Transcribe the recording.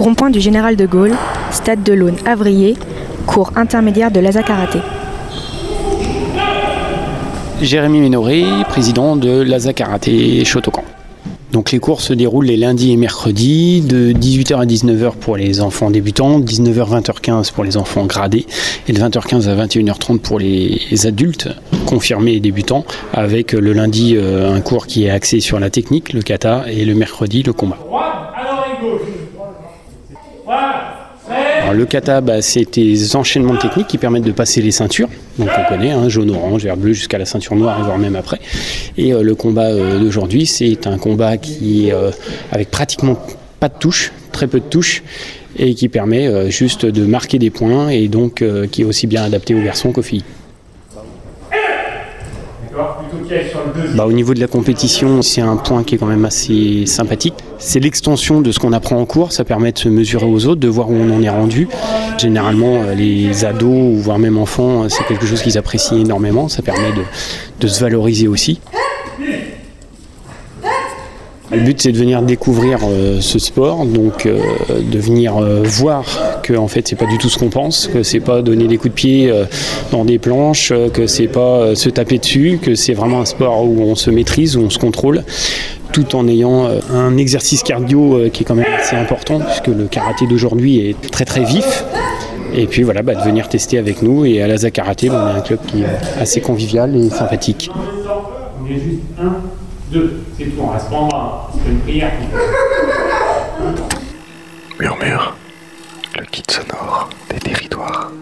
Rond-point du Général de Gaulle, Stade de l'Aune, Avrier, cours intermédiaire de l'Aza Karaté. Jérémy Ménoré, président de l'Aza Karaté Shotokan. Donc les cours se déroulent les lundis et mercredis de 18h à 19h pour les enfants débutants, 19h 20h15 pour les enfants gradés et de 20h15 à 21h30 pour les adultes confirmés et débutants avec le lundi euh, un cours qui est axé sur la technique, le kata et le mercredi le combat. Le kata, c'est des enchaînements de techniques qui permettent de passer les ceintures. Donc on connaît, hein, jaune, orange, vert, bleu, jusqu'à la ceinture noire et voire même après. Et euh, le combat euh, d'aujourd'hui, c'est un combat qui est euh, avec pratiquement pas de touches, très peu de touches, et qui permet juste de marquer des points et donc qui est aussi bien adapté aux garçons qu'aux filles. Bah, au niveau de la compétition, c'est un point qui est quand même assez sympathique. C'est l'extension de ce qu'on apprend en cours, ça permet de se mesurer aux autres, de voir où on en est rendu. Généralement, euh, les ados voire même enfants, euh, c'est quelque chose qu'ils apprécient énormément, ça permet de se valoriser aussi. Le but c'est de venir découvrir euh, ce sport, donc euh, de venir euh, voir que en fait c'est pas du tout ce qu'on pense, que c'est pas donner des coups de pied dans des planches, que c'est pas se taper dessus, que c'est vraiment un sport où on se maîtrise, où on se contrôle tout en ayant un exercice cardio qui est quand même assez important puisque le karaté d'aujourd'hui est très très vif. Et puis voilà, bah, de venir tester avec nous et à la Karaté, on est un club qui est assez convivial et sympathique. Deux, c'est tout, on reste pas C'est une prière. Murmure, le kit sonore des territoires.